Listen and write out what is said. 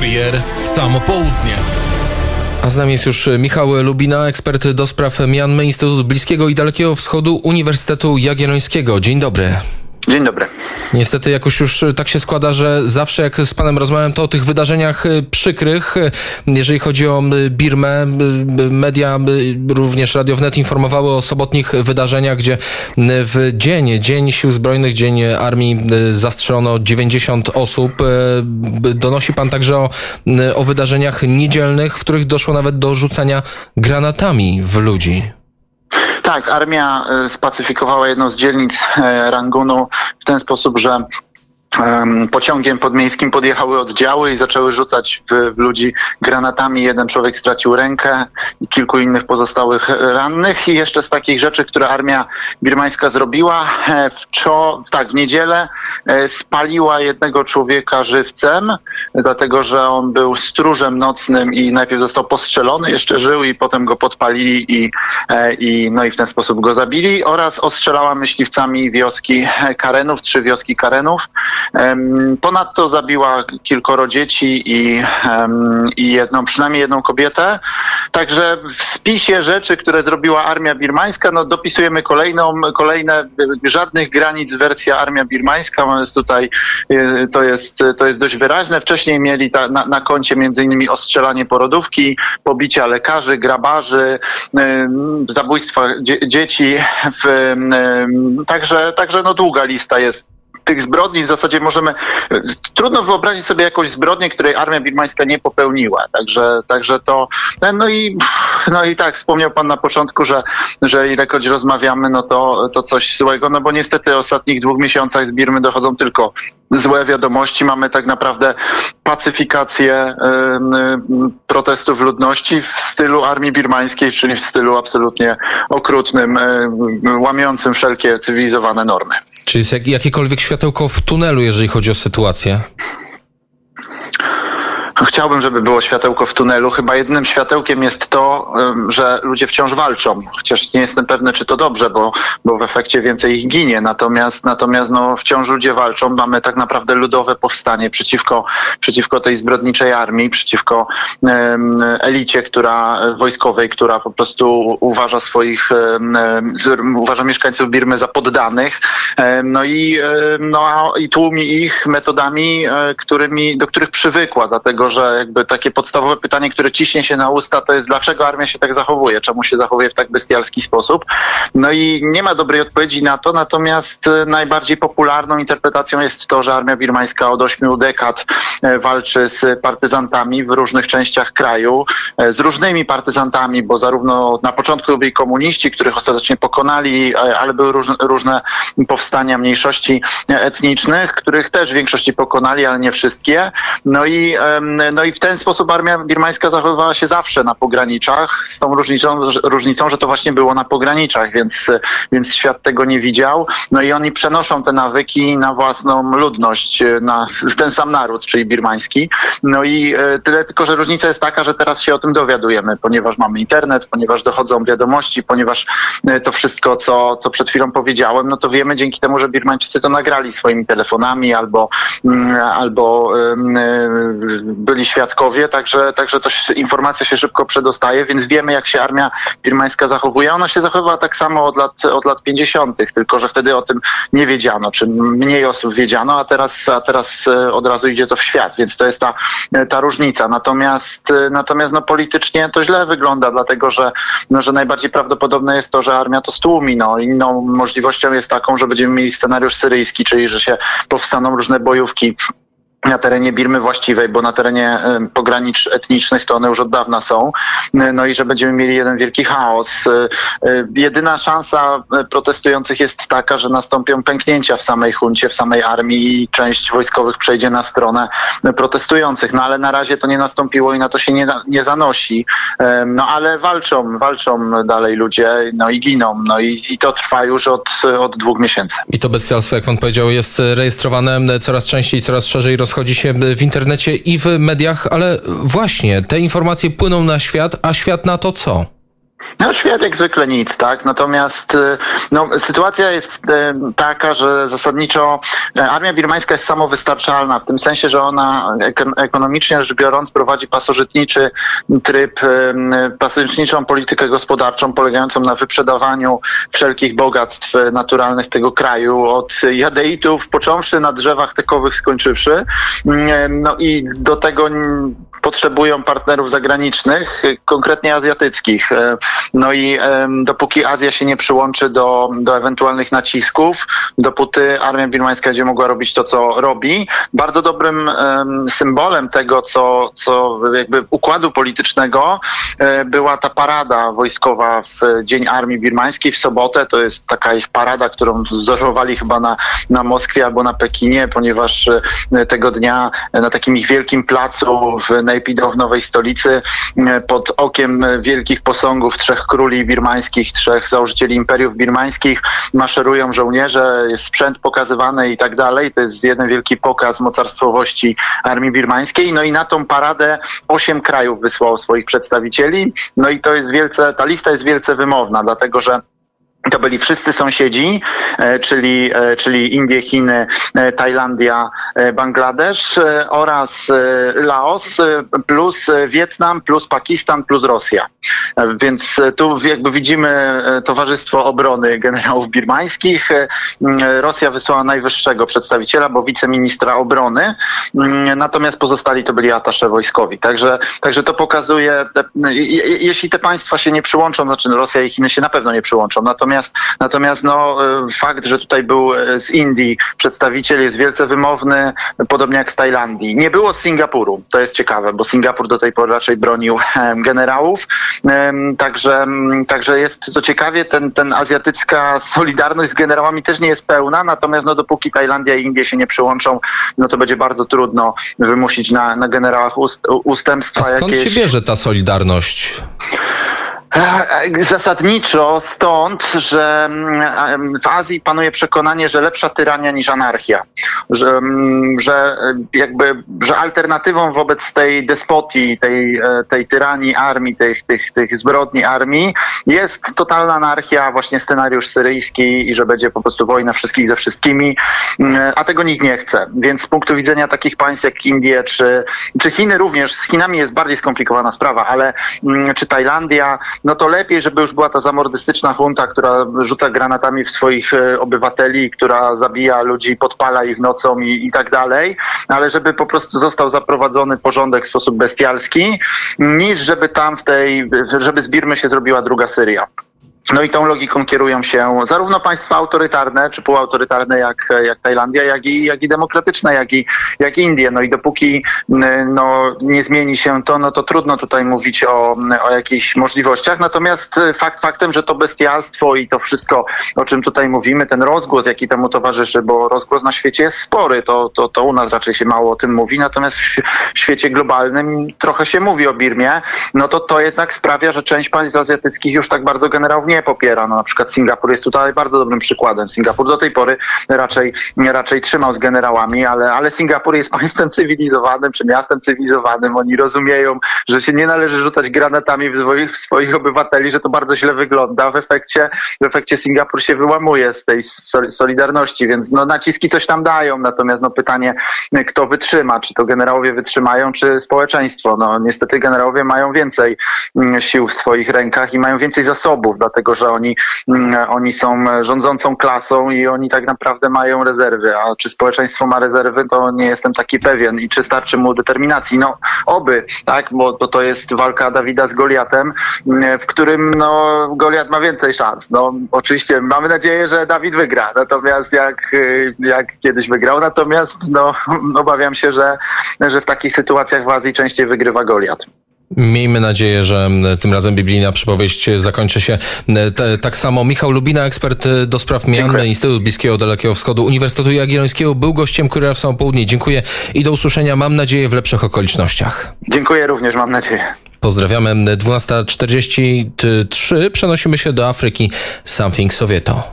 Kurier w samo południe. A z nami jest już Michał Lubina, ekspert do spraw Mianmy, Instytut Bliskiego i Dalekiego Wschodu Uniwersytetu Jagiellońskiego. Dzień dobry. Dzień dobry. Niestety jakoś już tak się składa, że zawsze jak z panem rozmawiam, to o tych wydarzeniach y, przykrych, y, jeżeli chodzi o Birmę, media, również Radio Wnet informowały o sobotnich wydarzeniach, gdzie w dzień, Dzień Sił Zbrojnych, Dzień Armii zastrzelono 90 osób. Donosi pan także o, o wydarzeniach niedzielnych, w których doszło nawet do rzucania granatami w ludzi. Tak, armia e, spacyfikowała jedną z dzielnic e, Rangunu w ten sposób, że pociągiem podmiejskim podjechały oddziały i zaczęły rzucać w, w, ludzi granatami. Jeden człowiek stracił rękę i kilku innych pozostałych rannych. I jeszcze z takich rzeczy, które armia birmańska zrobiła, e, w, czo, tak, w niedzielę e, spaliła jednego człowieka żywcem, dlatego że on był stróżem nocnym i najpierw został postrzelony, jeszcze żył i potem go podpalili i, e, i, no i w ten sposób go zabili. Oraz ostrzelała myśliwcami wioski Karenów, trzy wioski Karenów. Ponadto zabiła kilkoro dzieci i, i jedną, przynajmniej jedną kobietę. Także w spisie rzeczy, które zrobiła armia birmańska, no dopisujemy kolejną, kolejne, żadnych granic wersja armia birmańska. Jest tutaj, e, to jest, to jest dość wyraźne. Wcześniej mieli ta, na, na koncie między innymi ostrzelanie porodówki, pobicia lekarzy, grabarzy, zabójstwa dzie, dzieci. W, także, także no długa lista jest tych zbrodni w zasadzie możemy, trudno wyobrazić sobie jakąś zbrodnię, której armia birmańska nie popełniła. Także, także to, no i, no i tak, wspomniał pan na początku, że, że ilekroć rozmawiamy, no to, to coś złego, no bo niestety w ostatnich dwóch miesiącach z Birmy dochodzą tylko złe wiadomości. Mamy tak naprawdę pacyfikację protestów ludności w stylu armii birmańskiej, czyli w stylu absolutnie okrutnym, łamiącym wszelkie cywilizowane normy. Czy jest jak, jakiekolwiek światełko w tunelu, jeżeli chodzi o sytuację? Chciałbym, żeby było światełko w tunelu. Chyba jednym światełkiem jest to, że ludzie wciąż walczą. Chociaż nie jestem pewny, czy to dobrze, bo, bo w efekcie więcej ich ginie. Natomiast, natomiast no, wciąż ludzie walczą. Mamy tak naprawdę ludowe powstanie przeciwko, przeciwko tej zbrodniczej armii, przeciwko um, elicie która, wojskowej, która po prostu uważa swoich, um, uważa mieszkańców Birmy za poddanych. Um, no i, no, i tłumi ich metodami, e, którymi, do których przywykła, dlatego że jakby takie podstawowe pytanie, które ciśnie się na usta, to jest dlaczego armia się tak zachowuje, czemu się zachowuje w tak bestialski sposób. No i nie ma dobrej odpowiedzi na to, natomiast e, najbardziej popularną interpretacją jest to, że armia birmańska od ośmiu dekad e, walczy z partyzantami w różnych częściach kraju, e, z różnymi partyzantami, bo zarówno na początku byli komuniści, których ostatecznie pokonali, ale były różne, powstania mniejszości etnicznych, których też w większości pokonali, ale nie wszystkie. No i no i w ten sposób armia birmańska zachowywała się zawsze na pograniczach, z tą różnicą, różnicą że to właśnie było na pograniczach, więc, więc świat tego nie widział. No i oni przenoszą te nawyki na własną ludność, na ten sam naród, czyli birmański. No i e, tyle tylko, że różnica jest taka, że teraz się o tym dowiadujemy, ponieważ mamy internet, ponieważ dochodzą wiadomości, ponieważ e, to wszystko, co, co przed chwilą powiedziałem, no to wiemy dzięki temu, że Birmańczycy to nagrali swoimi telefonami albo, mm, albo byli świadkowie, także, także to informacja się szybko przedostaje, więc wiemy, jak się armia birmańska zachowuje. Ona się zachowywała tak samo od lat, od lat 50., tylko że wtedy o tym nie wiedziano, czy mniej osób wiedziano, a teraz, a teraz e, od razu idzie to w świat, więc to jest ta, ta różnica. Natomiast, e, natomiast no, politycznie to źle wygląda, dlatego że, no, że najbardziej prawdopodobne jest to, że armia to stłumi. No. Inną możliwością jest taką, że będziemy mieli scenariusz syryjski, czyli że się powstaną różne bojówki na terenie Birmy właściwej, bo na terenie pogranicz etnicznych to one już od dawna są. No i że będziemy mieli jeden wielki chaos. E, e, jedyna szansa e, protestujących jest taka, że nastąpią pęknięcia w samej huncie, w samej armii i część wojskowych przejdzie na stronę protestujących. No ale na razie to nie nastąpiło i na to się nie, nie zanosi. No ale walczą, walczą dalej ludzie, no i giną. No i, i to trwa już od, od dwóch miesięcy. I to bestialstwo, jak pan powiedział, jest rejestrowane coraz częściej, coraz szerzej roz rozchodzi się w internecie i w mediach, ale właśnie te informacje płyną na świat, a świat na to co? No świat jak zwykle nic, tak? Natomiast y, no, sytuacja jest y, taka, że zasadniczo y, armia birmańska jest samowystarczalna, w tym sensie, że ona ekonomicznie rzecz biorąc prowadzi pasożytniczy tryb, pasożytniczą politykę gospodarczą polegającą na wyprzedawaniu wszelkich bogactw naturalnych tego kraju, od jadeitów począwszy na drzewach tekowych skończywszy. No i do tego potrzebują partnerów zagranicznych, konkretnie azjatyckich. E, no i dopóki Azja się nie przyłączy do, do ewentualnych nacisków, dopóty armia birmańska będzie mogła robić to, co robi. Bardzo dobrym symbolem tego, co, co jakby układu politycznego e, była ta parada wojskowa w Dzień Armii Birmańskiej w sobotę. To jest taka ich parada, którą wzorowali chyba na, na Moskwie albo na Pekinie, ponieważ e, tego dnia na takim ich wielkim placu w Naypyidaw w nowej stolicy e, pod okiem wielkich posągów trzech króli birmańskich, trzech założycieli imperiów birmańskich maszerują żołnierze, jest sprzęt pokazywany i tak dalej. To jest jeden wielki pokaz mocarstwowości armii birmańskiej. No i na tą paradę osiem krajów wysłało swoich przedstawicieli. No i to jest wielce, ta lista jest wielce wymowna, dlatego że to byli wszyscy sąsiedzi, e, czyli, e, czyli Indie, Chiny, e, Tajlandia, Bangladesz oraz Laos, plus Wietnam, plus Pakistan, plus Rosja. Więc tu jakby widzimy Towarzystwo Obrony Generałów Birmańskich. Rosja wysłała najwyższego przedstawiciela, bo wiceministra obrony, natomiast pozostali to byli atasze wojskowi. Także, także to pokazuje, jeśli te państwa się nie przyłączą, znaczy Rosja i Chiny się na pewno nie przyłączą, natomiast Natomiast, natomiast no, e, fakt, że tutaj był e, z Indii przedstawiciel jest wielce wymowny, podobnie jak z Tajlandii. Nie było z Singapuru, to jest ciekawe, bo Singapur do tej pory raczej bronił generałów. Także, także jest to ciekawie, ten, ten azjatycka solidarność z generałami też nie jest pełna, natomiast no, dopóki Tajlandia i Indie się nie przyłączą, no to będzie bardzo trudno wymusić na, na generałach ust, ustępstwa. A skąd jakieś... się bierze ta solidarność? Zasadniczo stąd, że mm, w Azji panuje przekonanie, że lepsza tyrania niż anarchia. Że, mm, że jakby, że alternatywą wobec tej despotii, tej, e, tej tyranii armii, tych, tych, tych zbrodni armii jest totalna anarchia, właśnie scenariusz syryjski i że będzie po prostu wojna wszystkich ze wszystkimi, mm, a tego nikt nie chce. Więc z punktu widzenia takich państw jak Indie czy, czy Chiny również, z Chinami jest bardziej skomplikowana sprawa, ale czy Tajlandia, no to lepiej, żeby już była ta zamordystyczna junta, która rzuca granatami w swoich e, obywateli, która zabija ludzi, podpala ich nocą i, i tak dalej, ale żeby po prostu został zaprowadzony porządek w sposób bestialski, niż żeby tam w tej, żeby z Birmy się zrobiła druga Syria. No i tą logiką kierują się zarówno państwa autorytarne, czy półautorytarne jak, jak Tajlandia, jak i, jak i demokratyczne, jak i, jak Indie. No i dopóki no, nie zmieni się to, no to trudno tutaj mówić o, o jakichś możliwościach. Natomiast fakt faktem, że to bestialstwo i to wszystko, o czym tutaj mówimy, ten rozgłos, jaki temu towarzyszy, bo rozgłos na świecie jest spory, to, to, to u nas raczej się mało o tym mówi, natomiast w świecie globalnym trochę się mówi o Birmie, no to to jednak sprawia, że część państw azjatyckich już tak bardzo generałów nie popiera. No, na przykład Singapur jest tutaj bardzo dobrym przykładem. Singapur do tej pory raczej, raczej trzymał z generałami, ale, ale Singapur jest państwem cywilizowanym, czy miastem cywilizowanym. Oni rozumieją, że się nie należy rzucać granatami w swoich, w swoich obywateli, że to bardzo źle wygląda. W efekcie, w efekcie Singapur się wyłamuje z tej solidarności, więc no, naciski coś tam dają. Natomiast no, pytanie, kto wytrzyma? Czy to generałowie wytrzymają, czy społeczeństwo? No, niestety generałowie mają więcej mm, sił w swoich rękach i mają więcej zasobów, dlatego dlatego że oni, mm, oni są rządzącą klasą i oni tak naprawdę mają rezerwy. A czy społeczeństwo ma rezerwy, to nie jestem taki pewien. I czy starczy mu determinacji? No, oby, tak, bo to, to jest walka Dawida z Goliatem, mm, w którym no, Goliat ma więcej szans. No, oczywiście mamy nadzieję, że Dawid wygra. Natomiast jak, jak kiedyś wygrał, natomiast no, obawiam się, że, że w takich sytuacjach w Azji częściej wygrywa Goliat. Miejmy nadzieję, że tym razem biblijna przypowieść zakończy się tak samo. Michał Lubina, ekspert do spraw mian, Instytut Bliskiego Dalekiego Wschodu Uniwersytetu Jagiellońskiego, był gościem Kuriera w Samo Południe. Dziękuję i do usłyszenia, mam nadzieję, w lepszych okolicznościach. Dziękuję również, mam nadzieję. Pozdrawiamy. 12.43. Przenosimy się do Afryki. Something Sowieto.